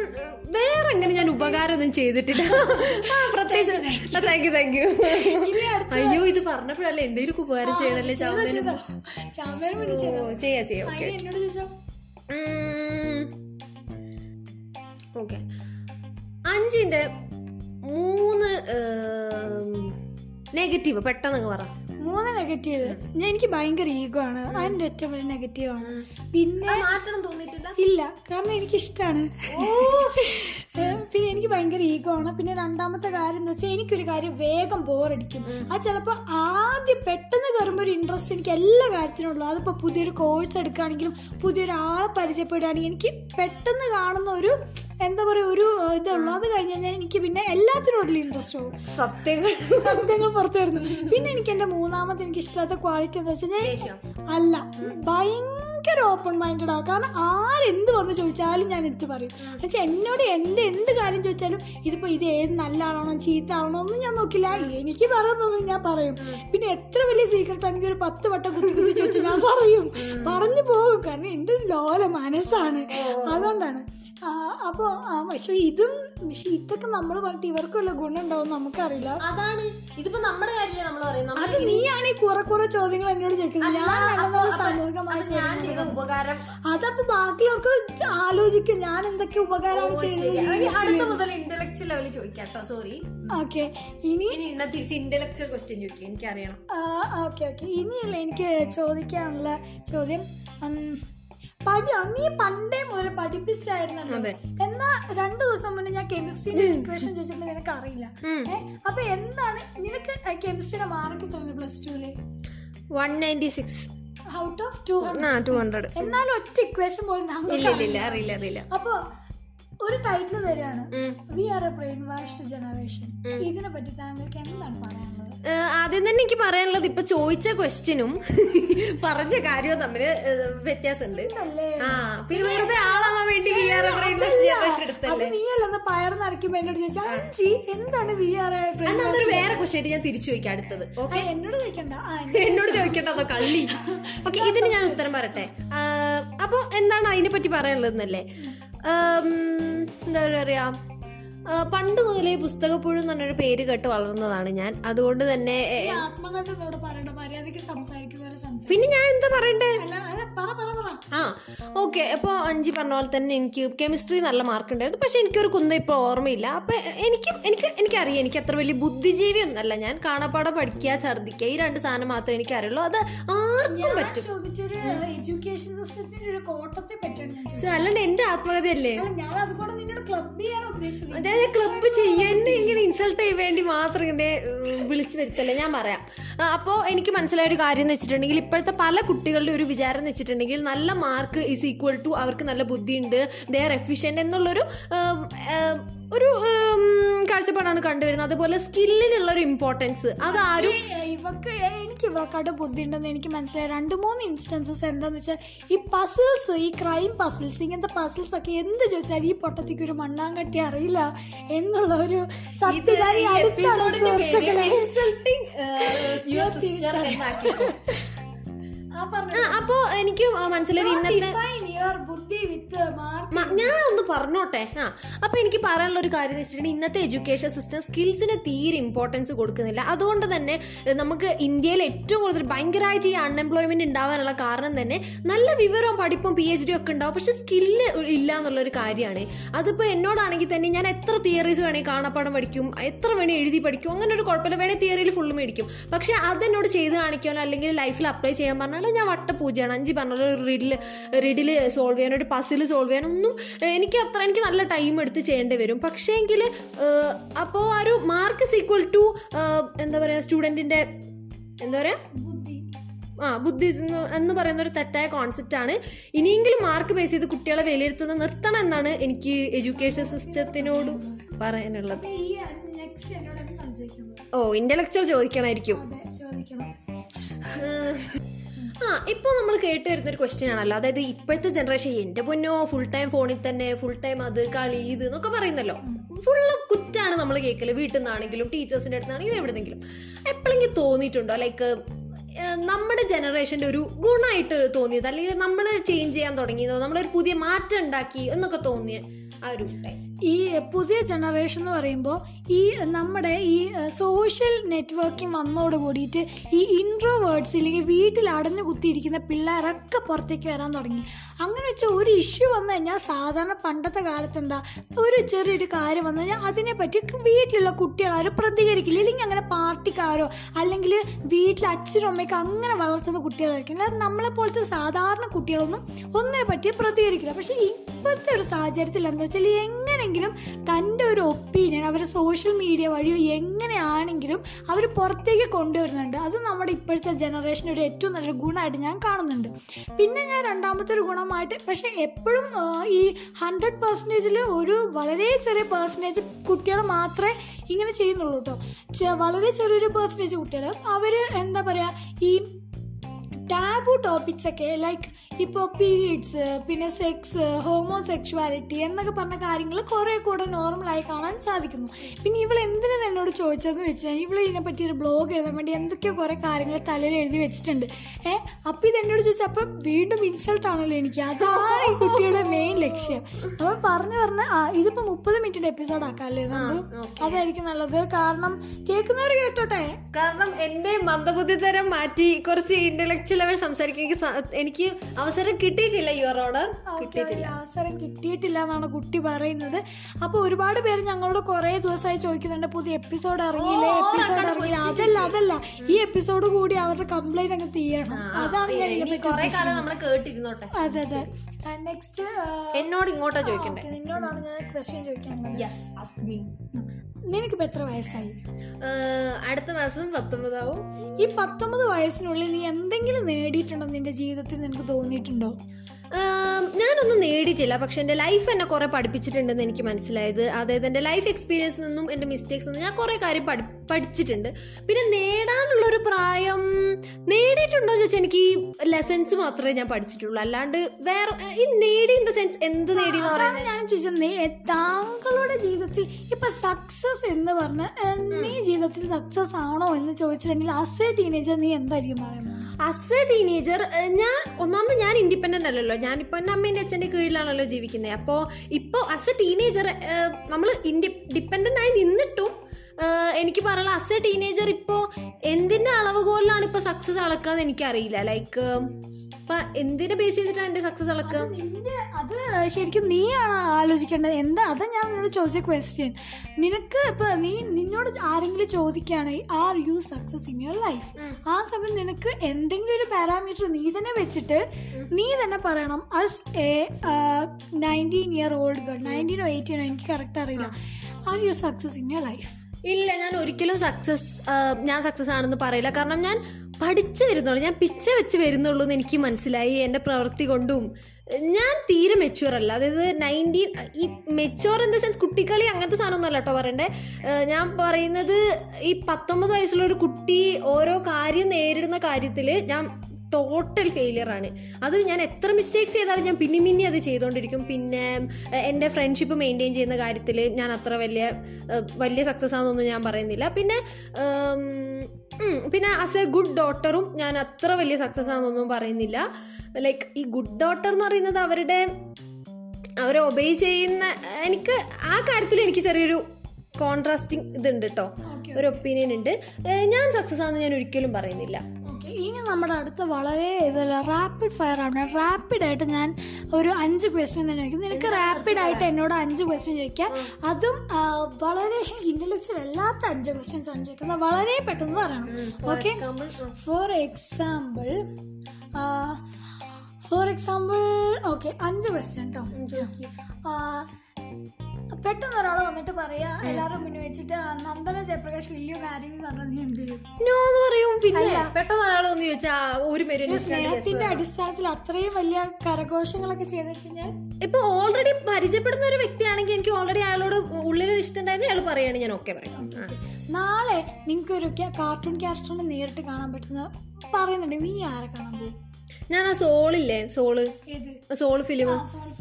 വേറെ അങ്ങനെ ഞാൻ ഉപകാരമൊന്നും ചെയ്തിട്ടില്ല. പ്രത്യേകിച്ച് താങ്ക് യു താങ്ക് യു അയ്യോ ഇത് പറഞ്ഞപ്പോഴല്ലേ എന്തെങ്കിലും ഉപകാരം ചെയ്യണല്ലേ ചാമ്പേനും ചെയ്യാ ചെയ്യാം. ഓക്കെ ഓക്കെ അഞ്ചിന്റെ മൂന്ന് നെഗറ്റീവ് പെട്ടെന്ന് പറ. മൂന്ന് നെഗറ്റീവ് ഞാൻ എനിക്ക് ഭയങ്കര ഈഗോ ആണ്. അതിന്റെ ഏറ്റവും വലിയ നെഗറ്റീവ് ആണ്. പിന്നെ മാറ്റണം തോന്നിയിട്ടില്ല? ഇല്ല. കാരണം എനിക്ക് ഇഷ്ടമാണ് പിന്നെ എനിക്ക് ഭയങ്കര ഈഗോ ആണ്. പിന്നെ രണ്ടാമത്തെ കാര്യം എന്താ വെച്ചാൽ എനിക്കൊരു കാര്യം വേഗം ബോറടിക്കും അത് ചിലപ്പോൾ ആദ്യം പെട്ടെന്ന് കയറുമ്പോൾ ഒരു ഇൻട്രസ്റ്റ് എനിക്ക് എല്ലാ കാര്യത്തിനും ഉള്ളൂ. അതിപ്പോൾ പുതിയൊരു കോഴ്സ് എടുക്കുകയാണെങ്കിലും പുതിയൊരാളെ പരിചയപ്പെടുകയാണെങ്കിൽ എനിക്ക് പെട്ടെന്ന് കാണുന്ന ഒരു എന്താ പറയുക ഒരു ഇതുള്ളൂ. അത് കഴിഞ്ഞ് കഴിഞ്ഞാൽ എനിക്ക് പിന്നെ എല്ലാത്തിനോടുള്ള ഇൻട്രസ്റ്റ് ആവും. സത്യങ്ങൾ. സത്യങ്ങൾ പുറത്തു വരുന്നു. പിന്നെ എനിക്ക് എന്റെ മൂന്നാമത്തെ എനിക്ക് ഇഷ്ടമില്ലാത്ത ക്വാളിറ്റി എന്താ വെച്ചാൽ. അല്ല ഭയങ്കര ഓപ്പൺ മൈൻഡഡ് ആ. കാരണം ആരെന്ത് വന്ന് ചോദിച്ചാലും ഞാൻ എടുത്ത് പറയും. എന്നുവെച്ചാൽ എന്നോട് എന്റെ എന്ത് കാര്യം ചോദിച്ചാലും ഇതിപ്പോ ഇത് ഏത് നല്ല ആളാണോ ചീത്ത ആണോ ഒന്നും ഞാൻ നോക്കില്ല. എനിക്ക് പറയാൻ തോന്നുന്നു ഞാൻ പറയും. പിന്നെ എത്ര വലിയ സീക്രട്ട് ആണെങ്കിൽ ഒരു പത്ത് വട്ടം കുത്തി കുത്തി ചോദിച്ചാൽ ഞാൻ പറയും. പറഞ്ഞു പോകും. കാരണം എന്റെ ഒരു ലോല മനസ്സാണ്. അതുകൊണ്ടാണ്. ആ, അപ്പൊ പക്ഷെ ഇതും പക്ഷെ ഇതൊക്കെ നമ്മൾ പറഞ്ഞിട്ട് ഇവർക്കുള്ള ഗുണമുണ്ടാവും നമുക്കറിയില്ല. അതാണ്. ഇതിപ്പോ നമ്മുടെ കാര്യമില്ല നമ്മൾ പറയും നമ്മൾ അത് നീയാണ് ഈ കുറെ കുറെ ചോദ്യങ്ങൾ എന്നോട് ചോദിക്കുന്നത്. ഞാൻ നല്ല നല്ല സാമൂഹികമായ ഉപകാരം? അതപ്പോ ബാക്കിയുള്ളവർക്ക് ആലോചിക്കും. ഞാൻ എന്തൊക്കെ ഉപകാരമാണ് ചെയ്യുന്നത് അടുത്ത മുതൽ ഇന്റലക്ച്വൽ ലെവലിൽ ചോദിക്കാം കേട്ടോ സോറി ഓക്കെ. ഇനി തിരിച്ച് ഇന്റലക്ച്വൽ ക്വസ്റ്റ്യൻ ചോദിക്കാം. എനിക്കറിയണം. Okay okay. ഇനിയുള്ള എനിക്ക് ചോദിക്കാനുള്ള ചോദ്യം പഠി നീ പണ്ടേ മുതൽ പഠിപ്പിച്ചായിരുന്നല്ലോ. എന്നാ രണ്ടു ദിവസം മുന്നേ ഞാൻ കെമിസ്ട്രിയുടെ ഇക്വേഷൻ ചോദിച്ചിട്ട് നിനക്ക് അറിയില്ല. അപ്പൊ എന്താണ് നിനക്ക് കെമിസ്ട്രിയുടെ മാർക്ക് തോന്നി പ്ലസ് ടുവിൽ one ninety six out of two hundred എന്നാലും ഒറ്റ ഇക്വേഷൻ പോലും അറിയില്ല. അറിയില്ല അപ്പൊ ഒരു ടൈറ്റിൽ തരാണ്. We are a brain washed generation ഇതിനെ പറ്റി താങ്കൾക്ക് എന്താണ് പറയാനുള്ളത്? ആദ്യം തന്നെ എനിക്ക് പറയാനുള്ളത് ഇപ്പൊ ചോദിച്ച ക്വസ്റ്റ്യനും പറഞ്ഞ കാര്യവും തമ്മിൽ വ്യത്യാസമുണ്ട്. ആ പിന്നെ വെറുതെ ആളാവാൻ വേണ്ടി we are brain wash generation അത് പയർ നിറയ്ക്കുമ്പോ എന്നോട് അഞ്ചി എന്താണ് വി ആർ അതൊരു വേറെ ക്വസ്റ്റ്യൻ ആയിട്ട് ഞാൻ തിരിച്ചു ചോദിക്കാം അടുത്തത്. ഓക്കെ എന്നോട് ചോദിക്കണ്ട. എന്നോട് ചോദിക്കണ്ടോ. കള്ളി. ഓക്കെ ഇതിന് ഞാൻ ഉത്തരം പറയട്ടെ. ആഹ് അപ്പൊ എന്താണ് അതിനെ പറ്റി പറയാനുള്ളതെന്നല്ലേ എന്താ പറയാ? പണ്ട് മുതലേ പുസ്തകപ്പുഴു എന്ന് പറഞ്ഞൊരു പേര് കേട്ട് വളർന്നതാണ് ഞാൻ. അതുകൊണ്ട് തന്നെ ആത്മകഥ എന്നോട് സംസാരിക്കുന്നവരെ സംസാരിക്കും പിന്നെ ഞാൻ എന്താ പറയണ്ടേ? ആ ഓക്കെ. അപ്പോൾ അഞ്ചി പറഞ്ഞ പോലെ തന്നെ എനിക്ക് കെമിസ്ട്രി നല്ല മാർക്ക് ഉണ്ടായിരുന്നു. പക്ഷെ എനിക്കൊരു കുന്ത ഇപ്പോൾ ഓർമ്മയില്ല. അപ്പൊ എനിക്ക് എനിക്ക് എനിക്കറിയാം. എനിക്ക് അത്ര വലിയ ബുദ്ധിജീവി ഒന്നല്ല ഞാൻ കാണാപ്പാടം പഠിക്കുക ഛർദ്ദിക്കുക ഈ രണ്ട് സാധനം മാത്രമേ എനിക്കറിയുള്ളൂ. അത് ആർക്കും പറ്റും. സോ അല്ലാണ്ട് എന്റെ ആത്മകഥയല്ലേ? അല്ല, ഞാൻ ക്ലബ് അതായത് എന്നെ ഇങ്ങനെ ഇൻസൾട്ട് ചെയ്യാൻ വേണ്ടി മാത്രം ഇങ്ങനെ വിളിച്ചു വരുത്തല്ലേ? ഞാൻ പറയാം. അപ്പോ എനിക്ക് മനസ്സിലായ ഒരു കാര്യം എന്ന് വെച്ചിട്ടുണ്ടെങ്കിൽ ഇപ്പോഴത്തെ പല കുട്ടികളുടെ ഒരു വിചാരം എന്ന് വെച്ചിട്ടുണ്ടെങ്കിൽ നല്ല മാർക്ക് ഈസ് ഈക്വൽ ടു അവർക്ക് നല്ല ബുദ്ധിയുണ്ട് ദേ ആർ എഫിഷ്യന്റ് എന്നുള്ളൊരു ഒരു കാഴ്ചപ്പാടാണ് കണ്ടുവരുന്നത്. അതുപോലെ സ്കില്ലിനുള്ള ഒരു ഇമ്പോർട്ടൻസ് അതാരും ഇവക്ക് എനിക്ക് ഇവക്കാട്ട് ബുദ്ധി ഉണ്ടെന്ന് എനിക്ക് മനസ്സിലായി. രണ്ട് മൂന്ന് ഇൻസ്റ്റൻസസ് എന്താന്ന് വെച്ചാൽ ഈ പസിൽസ് ഈ ക്രൈം പസിൽസ് ഇങ്ങനത്തെ പസിൽസ് ഒക്കെ എന്ത് ചോദിച്ചാൽ ഈ പൊട്ടത്തിക്ക് ഒരു മണ്ണാങ്കട്ടി അറിയില്ല എന്നുള്ള ഒരു സത്യകാരി അപ്പോ എനിക്ക് മനസ്സിലായി ഇന്നത്തെ ഞാൻ ഒന്ന് പറഞ്ഞോട്ടെ. ആ അപ്പൊ എനിക്ക് പറയാനുള്ള ഒരു കാര്യം എന്ന് വെച്ചിട്ടുണ്ടെങ്കിൽ ഇന്നത്തെ എഡ്യൂക്കേഷൻ സിസ്റ്റം സ്കിൽസിന് തീരെ ഇമ്പോർട്ടൻസ് കൊടുക്കുന്നില്ല. അതുകൊണ്ട് തന്നെ നമുക്ക് ഇന്ത്യയിൽ ഏറ്റവും കൂടുതൽ ഭയങ്കരമായിട്ട് ഈ അൺഎംപ്ലോയ്മെന്റ് ഉണ്ടാവാനുള്ള കാരണം തന്നെ നല്ല വിവരവും പഠിപ്പും പി എച്ച് ഡി ഒക്കെ ഉണ്ടാവും. പക്ഷെ സ്കില്ല് ഇല്ല എന്നുള്ള ഒരു കാര്യമാണ്. അതിപ്പോ എന്നോടാണെങ്കിൽ തന്നെ ഞാൻ എത്ര തിയറീസ് വേണമെങ്കിൽ കാണാപ്പാടം പഠിക്കും എത്ര വേണേൽ എഴുതി പഠിക്കും അങ്ങനെ ഒരു കുഴപ്പമില്ല വേണേൽ തിയറിയിൽ ഫുള്ള് മേടിക്കും. പക്ഷെ അതെന്നോട് ചെയ്ത് കാണിക്കാനോ അല്ലെങ്കിൽ ലൈഫിൽ അപ്ലൈ ചെയ്യാൻ പറഞ്ഞാലോ ഞാൻ വട്ടപൂജയാണ്. അഞ്ച് പറഞ്ഞ ഒരു റിഡിൽ റിഡിൽ സോൾവ് ചെയ്യാനോ ഒരു പസിൽ സോൾവ് ചെയ്യാനോ ഒന്നും എനിക്ക് അത്ര എനിക്ക് നല്ല ടൈം എടുത്ത് ചെയ്യേണ്ടി വരും. പക്ഷേങ്കിൽ അപ്പോൾ ആ ഒരു മാർക്ക് ഈക്വൽ ടു എന്താ പറയുക സ്റ്റുഡന്റിന്റെ എന്താ പറയുക ആ ബുദ്ധി എന്ന് പറയുന്ന ഒരു തെറ്റായ കോൺസെപ്റ്റ് ആണ്. ഇനിയെങ്കിലും മാർക്ക് ബേസ് ചെയ്ത് കുട്ടികളെ വിലയിരുത്തുന്നത് നിർത്തണം എന്നാണ് എനിക്ക് എഡ്യൂക്കേഷൻ സിസ്റ്റത്തിനോട് പറയാനുള്ളത്. ഓ ഇന്റലക്ച്വൽ ചോദിക്കണമായിരിക്കും ആ ഇപ്പോൾ നമ്മൾ കേട്ട് വരുന്ന ഒരു ക്വസ്റ്റ്യൻ ആണല്ലോ. അതായത് ഇപ്പോഴത്തെ ജനറേഷൻ എന്റെ പൊന്നോ ഫുൾ ടൈം ഫോണിൽ തന്നെ ഫുൾ ടൈം അത് കളി ഇത് എന്നൊക്കെ പറയുന്നല്ലോ. ഫുള്ള് കുറ്റാണ് നമ്മൾ കേൾക്കൽ വീട്ടിൽ നിന്നാണെങ്കിലും ടീച്ചേഴ്സിന്റെ അടുത്താണെങ്കിലും എവിടെന്നെങ്കിലും. എപ്പോഴെങ്കിലും തോന്നിയിട്ടുണ്ടോ? ലൈക്ക് നമ്മുടെ ജനറേഷന്റെ ഒരു ഗുണമായിട്ട് തോന്നിയത്? അല്ലെങ്കിൽ നമ്മൾ ചേഞ്ച് ചെയ്യാൻ തുടങ്ങിയതോ? നമ്മളൊരു പുതിയ മാറ്റം ഉണ്ടാക്കി എന്നൊക്കെ തോന്നിയ ആ ഒരു ടൈം ഈ പുതിയ ജനറേഷൻ എന്ന് പറയുമ്പോൾ ഈ നമ്മുടെ ഈ സോഷ്യൽ നെറ്റ്വർക്കിംഗ് വന്നോട് കൂടിയിട്ട് ഈ ഇൻട്രോവേർഡ്സ് ഇല്ലെങ്കിൽ വീട്ടിൽ അടഞ്ഞു കുത്തിയിരിക്കുന്ന പിള്ളേരൊക്കെ പുറത്തേക്ക് വരാൻ തുടങ്ങി. അങ്ങനെ വെച്ചാൽ ഒരു ഇഷ്യൂ വന്നു കഴിഞ്ഞാൽ സാധാരണ പണ്ടത്തെ കാലത്ത് എന്താ ഒരു ചെറിയൊരു കാര്യം വന്നു കഴിഞ്ഞാൽ അതിനെപ്പറ്റി വീട്ടിലുള്ള കുട്ടികൾ കുട്ടികളാരും പ്രതികരിക്കില്ല. ഇല്ലെങ്കിൽ അങ്ങനെ പാർട്ടിക്കാരോ അല്ലെങ്കിൽ വീട്ടിൽ അച്ഛനും അമ്മയ്ക്ക് അങ്ങനെ വളർത്തുന്ന കുട്ടികളായിരിക്കും അല്ലാതെ നമ്മളെ പോലത്തെ സാധാരണ കുട്ടികളൊന്നും ഒന്നിനെ പറ്റി പ്രതികരിക്കില്ല. പക്ഷേ ഇപ്പോഴത്തെ ഒരു സാഹചര്യത്തിൽ എന്താ വെച്ചാൽ എങ്ങനെങ്കിലും തന്റെ ഒരു ഒപ്പീനിയൻ അവർ സോഷ്യൽ മീഡിയ വഴിയോ എങ്ങനെയാണെങ്കിലും അവർ പുറത്തേക്ക് കൊണ്ടുവരുന്നുണ്ട്. അത് നമ്മുടെ ഇപ്പോഴത്തെ ജനറേഷൻ ഒരു ഏറ്റവും നല്ലൊരു ഗുണമായിട്ട് ഞാൻ കാണുന്നുണ്ട്. പിന്നെ ഞാൻ രണ്ടാമത്തെ ഒരു ഗുണമായിട്ട് പക്ഷേ എപ്പോഴും ഈ ഹൺഡ്രഡ് പെർസെന്റേജിൽ ഒരു വളരെ ചെറിയ പെർസെന്റേജ് കുട്ടികൾ മാത്രമേ ഇങ്ങനെ ചെയ്യുന്നുള്ളൂ കേട്ടോ വളരെ ചെറിയൊരു പെർസെന്റേജ് കുട്ടികൾ അവർ എന്താ പറയുക ഈ ടാബു ടോപ്പിക്സൊക്കെ ലൈക്ക് ഇപ്പോൾ പീരീഡ്സ് പിന്നെ സെക്സ് ഹോമോസെക്ഷുവാലിറ്റി എന്നൊക്കെ പറഞ്ഞ കാര്യങ്ങൾ കുറേ കൂടെ നോർമലായി കാണാൻ സാധിക്കുന്നു. പിന്നെ ഇവൾ എന്തിനാണ് എന്നോട് ചോദിച്ചതെന്ന് വെച്ചാൽ ഇവൾ ഇതിനെപ്പറ്റി ഒരു ബ്ലോഗ് എഴുതാൻ വേണ്ടി എന്തൊക്കെയോ കുറേ കാര്യങ്ങൾ തലയിൽ എഴുതി വെച്ചിട്ടുണ്ട്. ഏ? അപ്പോൾ ഇതെന്നോട് ചോദിച്ചാൽ അപ്പം വീണ്ടും ഇൻസൾട്ട് ആണല്ലോ എനിക്ക്. അതാണ് ഈ കുട്ടിയുടെ മെയിൻ ലക്ഷ്യം. നമ്മൾ പറഞ്ഞു പറഞ്ഞാൽ ആ ഇതിപ്പോൾ മുപ്പത് മിനിറ്റിന്റെ എപ്പിസോഡ് ആക്കാമല്ലേ നമ്മൾ അതായിരിക്കും നല്ലത്. കാരണം കേൾക്കുന്നവർ കേട്ടോട്ടെ? കാരണം എന്റെ മന്ദബുദ്ധി തരം മാറ്റി കുറച്ച് ഇന്റലക്ച്വൽ ലെവൽ സംസാരിക്കാൻ എനിക്ക് എനിക്ക് അവസരം കിട്ടിയിട്ടില്ല യുവർ ഓർഡർ കിട്ടിയിട്ടില്ല. അവസരം കിട്ടിയിട്ടില്ല എന്നാണ് കുട്ടി പറയുന്നത്. അപ്പൊ ഒരുപാട് പേര് ഞങ്ങളോട് കുറെ ദിവസമായി ചോദിക്കുന്നുണ്ട് പുതിയ എപ്പിസോഡ് ഇറങ്ങിയില്ലേ എപ്പിസോഡ് ഇറങ്ങിയില്ല അതല്ല അതല്ല. ഈ എപ്പിസോഡ് കൂടി അവരുടെ കംപ്ലൈന്റ് അങ്ങ് തീയണം. അതാണ് ഞാൻ കേട്ടിരുന്നോട്ടെ. അതെ അതെ. നെക്സ്റ്റ് എന്നോട് ഇങ്ങോട്ടാ ചോദിക്കണ്ടേ? നിന്നോടാണ് ഞാൻ ക്വസ്റ്റ്യൻ ചോദിക്കാനുള്ളത് നിനക്കിപ്പോ എത്ര വയസ്സായി? അടുത്ത മാസം പത്തൊമ്പതാവും. ഈ പത്തൊമ്പത് വയസ്സിനുള്ളിൽ നീ എന്തെങ്കിലും നേടിയിട്ടുണ്ടോ നിന്റെ ജീവിതത്തിൽ? നിനക്ക് തോന്നിയിട്ടുണ്ടോ? ഞാനൊന്നും നേടിയിട്ടില്ല. പക്ഷെ എന്റെ ലൈഫ് എന്നെ കുറെ പഠിപ്പിച്ചിട്ടുണ്ടെന്ന് എനിക്ക് മനസ്സിലായത്. അതായത് എന്റെ ലൈഫ് എക്സ്പീരിയൻസിൽ നിന്നും എന്റെ മിസ്റ്റേക്സ് നിന്നും ഞാൻ കുറേ കാര്യം പഠി പഠിച്ചിട്ടുണ്ട്. പിന്നെ നേടാനുള്ളൊരു പ്രായം നേടിയിട്ടുണ്ടോ എന്ന് ചോദിച്ചാൽ എനിക്ക് ഈ ലെസൺസ് മാത്രമേ ഞാൻ പഠിച്ചിട്ടുള്ളൂ. അല്ലാണ്ട് വേറെ ഈ നേടി ഇൻ ദ സെൻസ് എന്ത് നേടി എന്ന് പറയുന്നത്? ഞാൻ ചോദിച്ചത്. നീ താങ്കളുടെ ജീവിതത്തിൽ ഇപ്പൊ സക്സസ് എന്ന് പറഞ്ഞ നീ ജീവിതത്തിൽ സക്സസ് ആണോ എന്ന് ചോദിച്ചിട്ടുണ്ടെങ്കിൽ അസേ എ ടീനേജർ നീ എന്തായിരിക്കും പറയുന്നത്? അസേ എ ടീനേജർ ഞാൻ ഒന്നാമത് ഞാൻ ഇൻഡിപെൻഡന്റ് അല്ലല്ലോ. ഞാനിപ്പോൾ എന്റെ അമ്മേന്റെ അച്ഛന്റെ കീഴിലാണല്ലോ ജീവിക്കുന്നത്. അപ്പോൾ ഇപ്പോൾ ആസ് എ ടീനേജർ നമ്മൾ ഇൻഡി ഡിപ്പെൻഡന്റ് ആയി നിന്നിട്ടും എനിക്ക് പറയാനുള്ള ആസ് എ ടീനേജർ ഇപ്പോൾ എന്തിന്റെ അളവുകോലിലാണ് ഇപ്പോൾ സക്സസ് അളക്കുക എന്ന് എനിക്കറിയില്ല. ലൈക്ക് ഇപ്പം എന്തിനെ ബേസ് ചെയ്തിട്ടാണ് എന്റെ സക്സസ് അളക്കുക? നിന്റെ അത് ശരിക്കും നീയാണ് ആലോചിക്കേണ്ടത്? എന്താ അതാ ഞാൻ നിന്നോട് ചോദിച്ച ക്വസ്റ്റ്യൻ നിനക്ക് ഇപ്പൊ നീ നിന്നോട് ആരെങ്കിലും ചോദിക്കുകയാണെങ്കിൽ are you success in your life ആ സമയം നിനക്ക് എന്തെങ്കിലും ഒരു പാരാമീറ്റർ നീ തന്നെ വെച്ചിട്ട് നീ തന്നെ പറയണം. As a nineteen year old girl നയന്റീനോ എയ്റ്റീനോ എനിക്ക് കറക്റ്റ് അറിയില്ല. Are you success in your life ഇല്ല ഞാൻ ഒരിക്കലും സക്സസ് ഞാൻ സക്സസ് ആണെന്ന് പറയില്ല. കാരണം ഞാൻ പഠിച്ചു വരുന്നുള്ളൂ. ഞാൻ പിച്ച വെച്ച് വരുന്നുള്ളൂ എന്ന് എനിക്ക് മനസ്സിലായി. എന്റെ പ്രവൃത്തി കൊണ്ടും ഞാൻ തീരെ മെച്യൂർ അല്ല. അതായത് നയന്റീൻ ഈ മെച്യൂർ ഇൻ ദ സെൻസ് കുട്ടിക്കളി അങ്ങനത്തെ സാധനമൊന്നുമല്ല കേട്ടോ പറയണ്ടേ. ഞാൻ പറയുന്നത് ഈ പത്തൊമ്പത് വയസ്സുള്ള ഒരു കുട്ടി ഓരോ കാര്യം നേരിടുന്ന കാര്യത്തിൽ ഞാൻ ടോട്ടൽ ഫെയിലിയർ ആണ്. അത് ഞാൻ എത്ര മിസ്റ്റേക്സ് ചെയ്താലും ഞാൻ പിന്നെ പിന്നെ അത് ചെയ്തുകൊണ്ടിരിക്കും പിന്നെ എന്റെ ഫ്രണ്ട്ഷിപ്പ് മെയിന്റെയിൻ ചെയ്യുന്ന കാര്യത്തിൽ ഞാൻ അത്ര വലിയ വലിയ സക്സസ് ആണെന്നൊന്നും ഞാൻ പറയുന്നില്ല. പിന്നെ പിന്നെ ആസ് എ ഗുഡ് ഡോട്ടറും ഞാൻ അത്ര വലിയ സക്സസ് ആണെന്നൊന്നും പറയുന്നില്ല. ലൈക്ക് ഈ ഗുഡ് ഡോട്ടർ എന്ന് പറയുന്നത് അവരുടെ അവരെ ഒബേ ചെയ്യുന്ന എനിക്ക് ആ കാര്യത്തിൽ എനിക്ക് ചെറിയൊരു കോൺട്രാസ്റ്റിംഗ് ഇതുണ്ട് കേട്ടോ ഒരു ഒപ്പീനിയൻ ഉണ്ട്. ഞാൻ സക്സസ് ആണെന്ന് ഞാൻ ഒരിക്കലും പറയുന്നില്ല. ഇനി നമ്മുടെ അടുത്ത വളരെ ഇതല്ല റാപ്പിഡ് ഫയർ ആണ്. റാപ്പിഡ് ആയിട്ട് ഞാൻ ഒരു അഞ്ച് ക്വസ്റ്റ്യൻ തന്നെ ചോദിക്കും. നിനക്ക് റാപ്പിഡ് ആയിട്ട് എന്നോട് അഞ്ച് ക്വസ്റ്റ്യൻ ചോദിക്കാം. അതും വളരെ ഇന്റലക്ച്വൽ അല്ലാത്ത അഞ്ച് ക്വസ്റ്റ്യൻസ് ആണ് ചോദിക്കുന്നത്. വളരെ പെട്ടെന്ന് പറയണം. Okay for example for example okay അഞ്ച് ക്വസ്റ്റ്യൻ കേട്ടോ പെട്ടെന്ന് ഒരാൾ വന്നിട്ട് പറയാ എല്ലാവരും മുന്നിൽ വെച്ചിട്ട് നന്ദന ജയപ്രകാശ് വലിയ കാര്യം പറഞ്ഞാൽ നീ എന്ത് ചെയ്യും? നോ എന്ന് പറയും. പിന്നെ പെട്ടെന്ന് ഒരാൾ വന്ന് ചോദിച്ചാ ഒരു സ്നേഹത്തിന്റെ അടിസ്ഥാനത്തിൽ അത്രയും വലിയ കരഘോഷങ്ങളൊക്കെ ചെയ്തു വെച്ചാൽ ഇപ്പൊ ഓൾറെഡി പരിചയപ്പെടുന്ന ഒരു വ്യക്തിയാണെങ്കിൽ എനിക്ക് ഓൾറെഡി അയാളോട് ഉള്ളിലൊരു ഇഷ്ടം ഉണ്ടായിരുന്നു അയാൾ പറയാണ് ഞാൻ ഓക്കെ പറയാം. നാളെ നിങ്ങൾക്ക് ഒരു കാർട്ടൂൺ ക്യാരക്ടറിനെ നേരിട്ട് കാണാൻ പറ്റുന്ന പറയുന്നുണ്ട്. നീ ആരെ കാണാൻ പോകും? ഞാൻ ആ സോളില്ലേ സോൾ? സോൾ ഫിലിം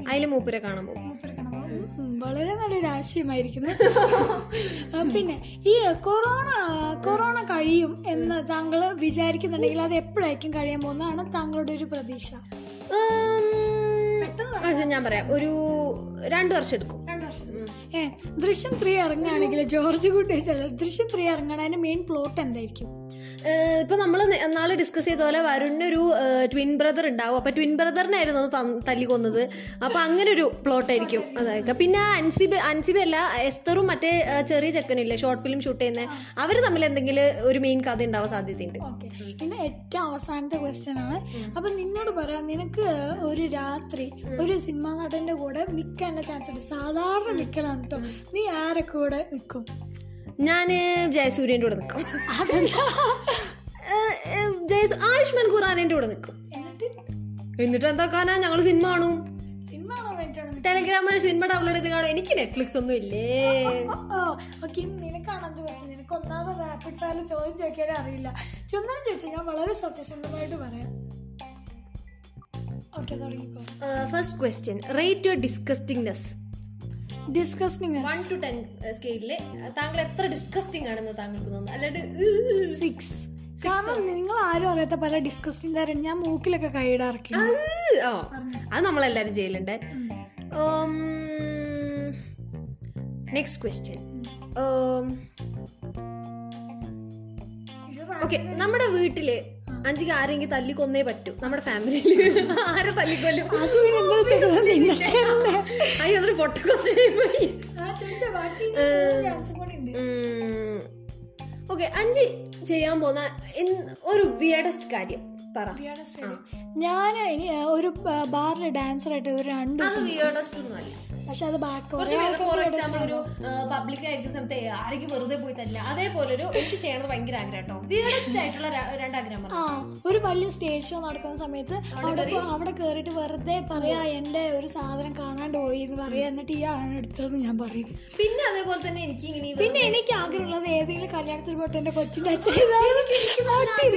അതിൽ മൂപ്പരെ കാണാൻ പോകും. വളരെ നല്ലൊരു ആശയമായിരിക്കുന്നു. പിന്നെ ഈ കൊറോണ കൊറോണ കഴിയും എന്ന് താങ്കൾ വിചാരിക്കുന്നുണ്ടെങ്കിൽ അത് എപ്പോഴായിരിക്കും കഴിയാൻ പോകുന്നതാണ് താങ്കളുടെ ഒരു പ്രതീക്ഷ? അത് ഞാൻ പറയാം. ഒരു രണ്ടു വർഷം എടുക്കും. ഏ ദൃശ്യം ത്രീ ഇറങ്ങുകയാണെങ്കിൽ ജോർജ് കുട്ടി ദൃശ്യം ത്രീ ഇറങ്ങണതിന് മെയിൻ പ്ലോട്ട് എന്തായിരിക്കും? ഇപ്പൊ നമ്മൾ നാളെ ഡിസ്കസ് ചെയ്ത പോലെ വരുണിനൊരു ട്വിൻ ബ്രദർ ഉണ്ടാവും. അപ്പൊ ട്വിൻ ബ്രദറിനായിരുന്നു അത് തല്ലി കൊന്നത് അപ്പൊ അങ്ങനെ ഒരു പ്ലോട്ട് ആയിരിക്കും. അതായത് പിന്നെ അൻസിബ് അൻസിബ് അല്ല എസ്തറും മറ്റേ ചെറിയ ചെക്കനില്ലേ ഷോർട്ട് ഫിലിം ഷൂട്ട് ചെയ്യുന്ന അവർ തമ്മിൽ എന്തെങ്കിലും ഒരു മെയിൻ കഥ ഉണ്ടാവാൻ സാധ്യതയുണ്ട്. ഓക്കെ. പിന്നെ ഏറ്റവും അവസാനത്തെ ക്വസ്റ്റ്യൻ ആണ്. അപ്പൊ നിന്നോട് പറയാം നിനക്ക് ഒരു രാത്രി ഒരു സിനിമാ നടന്റെ കൂടെ നിൽക്കാനുള്ള ചാൻസ് ഉണ്ട്. സാധാരണ നിൽക്കണം കേട്ടോ നീ ആരെ കൂടെ നിൽക്കും? ഞാൻ ജയസൂര്യന്റെ കൂടെ നിൽക്കും. ഏഹ്, ആയുഷ്മാൻ ഖുറാനന്റെ കൂടെ നിൽക്കും. എന്നിട്ട്? എന്താ കാരണം ഞങ്ങൾ സിനിമ കാണും. സിനിമ കാണാൻ ടെലിഗ്രാം വഴി സിനിമ ഡൗൺലോഡ് ചെയ്ത് കാണും. എനിക്ക് നെറ്റ്ഫ്ലിക്സ് ഒന്നും ഇല്ലേ? ഓക്കെ നിനക്കാണ് അഞ്ച് ക്വസ്റ്റ്യൻ നിനക്ക് ഒന്നാമത് റാപ്പിഡ് ഫയറിൽ ചോദ്യം ചോദിക്കാനേ അറിയില്ല. ചൊന്നാലും ചോദിച്ചു ഞാൻ വളരെ സത്യസന്ധമായിട്ട് പറയാം. ഓക്കെ തുടങ്ങിക്കോ. First question rate your disgustingness disgusting one two ten സ്കെയിലിൽ താങ്കൾ എത്ര ഡിസ്കസ്റ്റിംഗ് ആണെന്ന് താങ്കൾക്ക് തോന്നുന്നു? അല്ലാണ്ട് സിക്സ് കാരണം നിങ്ങൾ ആരും അറിയാത്ത പല ഡിസ്കസ്റ്റിംഗ് തരം ഞാൻ മൂക്കിലൊക്കെ കൈയിടാറക്കി. ഓ അത് നമ്മളെല്ലാരും ചെയ്യലുണ്ട്. നെക്സ്റ്റ് ക്വസ്റ്റ്യൻ ഓക്കെ നമ്മുടെ വീട്ടിൽ അഞ്ചിക്ക് ആരെങ്കിലും തല്ലിക്കൊന്നേ പറ്റൂ. നമ്മുടെ ഫാമിലിയിൽ ആരെ തല്ലിക്കൊല്ലും? അയ്യോ അതൊരു പൊട്ട ക്വസ്റ്റ്യൻ. ഓക്കെ അഞ്ചി ചെയ്യാൻ പോകുന്ന ഒരു വിയഡസ്റ്റ് കാര്യം പറ. ഞാൻ ഒരു ബാറിൽ ഡാൻസർ ആയിട്ട് ഒരു രണ്ട് ദിവസം വിയഡസ്റ്റ് ഒന്നും അല്ല പക്ഷെ അത് ഫോർ എക്സാമ്പിൾ ഒരു പബ്ലിക് ആയിരിക്കുന്ന സമയത്ത് ആരെങ്കിലും വെറുതെ പോയി തരില്ല. അതേപോലെ ഒരു എനിക്ക് ചെയ്യണത് ഭയങ്കര ആഗ്രഹം കേട്ടോ. വീടസ്റ്റ് ആയിട്ടുള്ള രണ്ട് ആഗ്രഹം ആ ഒരു വലിയ സ്റ്റേജ് ഷോ നടക്കുന്ന സമയത്ത് അവിടെ അവിടെ കേറിട്ട് വെറുതെ പറയാ എന്റെ ഒരു സാധനം കാണാണ്ട് പോയി എന്ന് പറയാ എന്നിട്ട് ഈ ആണ് എടുത്തത് ഞാൻ പറയും. പിന്നെ അതേപോലെ തന്നെ എനിക്ക് ഇങ്ങനെ പിന്നെ എനിക്ക് ആഗ്രഹമുള്ളത് ഏതെങ്കിലും കല്യാണത്തിൽ പോയിട്ട് എന്റെ കൊച്ചിന്റെ അച്ഛൻ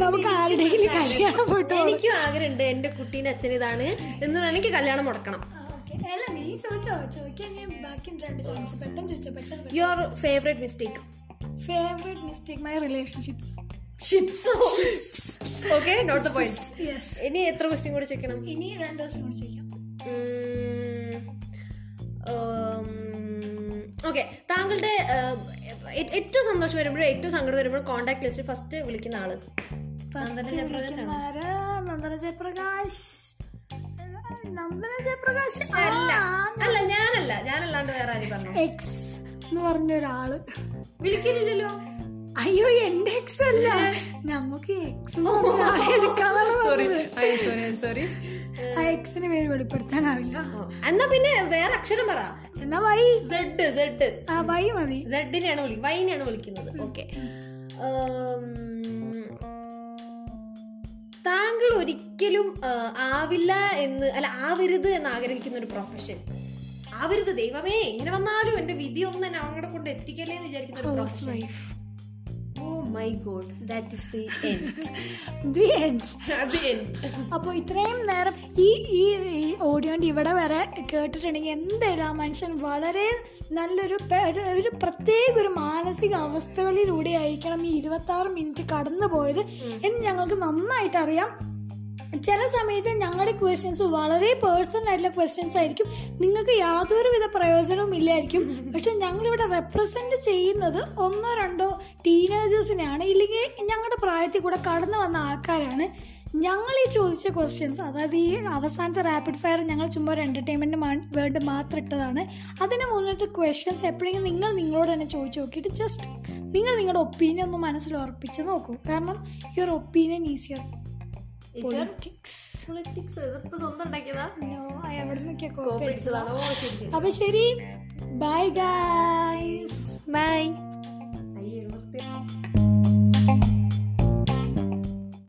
നമുക്ക് ആരുടെയെങ്കിലും കല്യാണം പോയിട്ട്. എനിക്കും ആഗ്രഹമുണ്ട്. എന്റെ കുട്ടീന്റെ അച്ഛൻ ഇതാണ് എന്ന് പറഞ്ഞാൽ എനിക്ക് കല്യാണം മുടക്കണം. അല്ല നീ ചോദിച്ചോ? ചോദിക്കാൻ ഞാൻ ബാക്കി രണ്ട് ചാൻസ് പെട്ടെന്ന് ചോദിച്ചോ പെട്ടെന്ന് your favourite mistake favourite mistake my relationships ships okay not the point ഇനി എത്ര ക്വസ്റ്റ്യൻ കൂടി ചോദിക്കണം? ഇനി രണ്ട് ദിവസം കൂടി ചോദിക്കാം. ഓക്കെ താങ്കളുടെ ഏറ്റവും സന്തോഷം വരുമ്പോഴും ഏറ്റവും സങ്കടം വരുമ്പോഴും കോൺടാക്ട് ലിസ്റ്റിൽ ഫസ്റ്റ് വിളിക്കുന്ന ആൾ. നന്ദന ജയപ്രകാശ്? നന്ദന ജയപ്രകാശ് അല്ല. അല്ല ഞാനല്ല. ഞാനല്ലാണ്ട് വേറെ ആരും പറഞ്ഞു. എക്സ് എന്ന് പറഞ്ഞ ഒരാൾ. വിളിക്കില്ലല്ലോ അയ്യോ എന്റെ എക്സ് അല്ല. നമുക്ക് എക്സ് സോറി ആ എക്സിന് പേര് വെളിപ്പെടുത്താനാവില്ല. എന്നാ പിന്നെ വേറെ അക്ഷരം പറ. എന്നാ വൈ സെഡ് സെഡ് ആ വൈ മതി. സെഡിനെയാണ് വൈനെയാണ് വിളിക്കുന്നത്. ഓക്കെ താങ്കൾ ഒരിക്കലും ആവില്ല എന്ന് അല്ല ആവരുത് എന്ന് ആഗ്രഹിക്കുന്ന ഒരു പ്രൊഫഷൻ ആവരുത് ദൈവമേ എങ്ങനെ വന്നാലും എന്റെ വിധി ഒന്നും എന്നെ അവങ്ങളെ കൊണ്ട് എത്തിക്കല്ലേ എന്ന് വിചാരിക്കുന്ന ഒരു profession my god that is the end the end the end അപ്പോൾ ഇത്രയും നേരം ഈ ഈ ഓഡിയോന്റെ ഇവിടെ വരെ കേട്ടിട്ടുണ്ടെങ്കിൽ എന്തായാലും ആ മനുഷ്യൻ വളരെ നല്ലൊരു ഒരു- പ്രത്യേക ഒരു മാനസിക അവസ്ഥകളിലൂടെ ആയിരിക്കണം ഈ ഇരുപത്തി ആറ് മിനിറ്റ് കടന്നു പോയത് എന്ന് ഞങ്ങൾക്ക് നന്നായിട്ട് അറിയാം. ചില സമയത്ത് ഞങ്ങളുടെ ക്വസ്റ്റ്യൻസ് വളരെ പേഴ്സണൽ ആയിട്ടുള്ള ക്വസ്റ്റ്യൻസ് ആയിരിക്കും. നിങ്ങൾക്ക് യാതൊരുവിധ പ്രയോജനവും ഇല്ലായിരിക്കും. പക്ഷെ ഞങ്ങളിവിടെ റെപ്രസെന്റ് ചെയ്യുന്നത് ഒന്നോ രണ്ടോ ടീനേജേഴ്സിനെയാണ് ഇല്ലെങ്കിൽ ഞങ്ങളുടെ പ്രായത്തിൽ കൂടെ കടന്നു വന്ന ആൾക്കാരാണ്. ഞങ്ങൾ ഈ ചോദിച്ച ക്വസ്റ്റ്യൻസ് അതായത് ഈ അവസാനത്തെ റാപ്പിഡ് ഫയർ ഞങ്ങൾ ചുമ്മാ ഒരു എന്റർടൈൻമെന്റിന് വേണ്ടി മാത്രം ഇട്ടതാണ്. അതിന് മുന്നിലത്തെ ക്വസ്റ്റ്യൻസ് എപ്പോഴെങ്കിലും നിങ്ങൾ നിങ്ങളോട് തന്നെ ചോദിച്ചു നോക്കിയിട്ട് ജസ്റ്റ് നിങ്ങൾ നിങ്ങളുടെ ഒപ്പീനിയൻ ഒന്ന് മനസ്സിൽ ഉറപ്പിച്ച് നോക്കൂ. കാരണം your opinion is politics politics ഇതിപ്പോ സ്വന്തം ഉണ്ടാക്കിയതാ? നോ എവിടെ കോപ്പി അടിച്ചതാണോ ശരി അപ്പൊ ശരി. ബൈ ഗൈസ് ബൈ അയ്യോ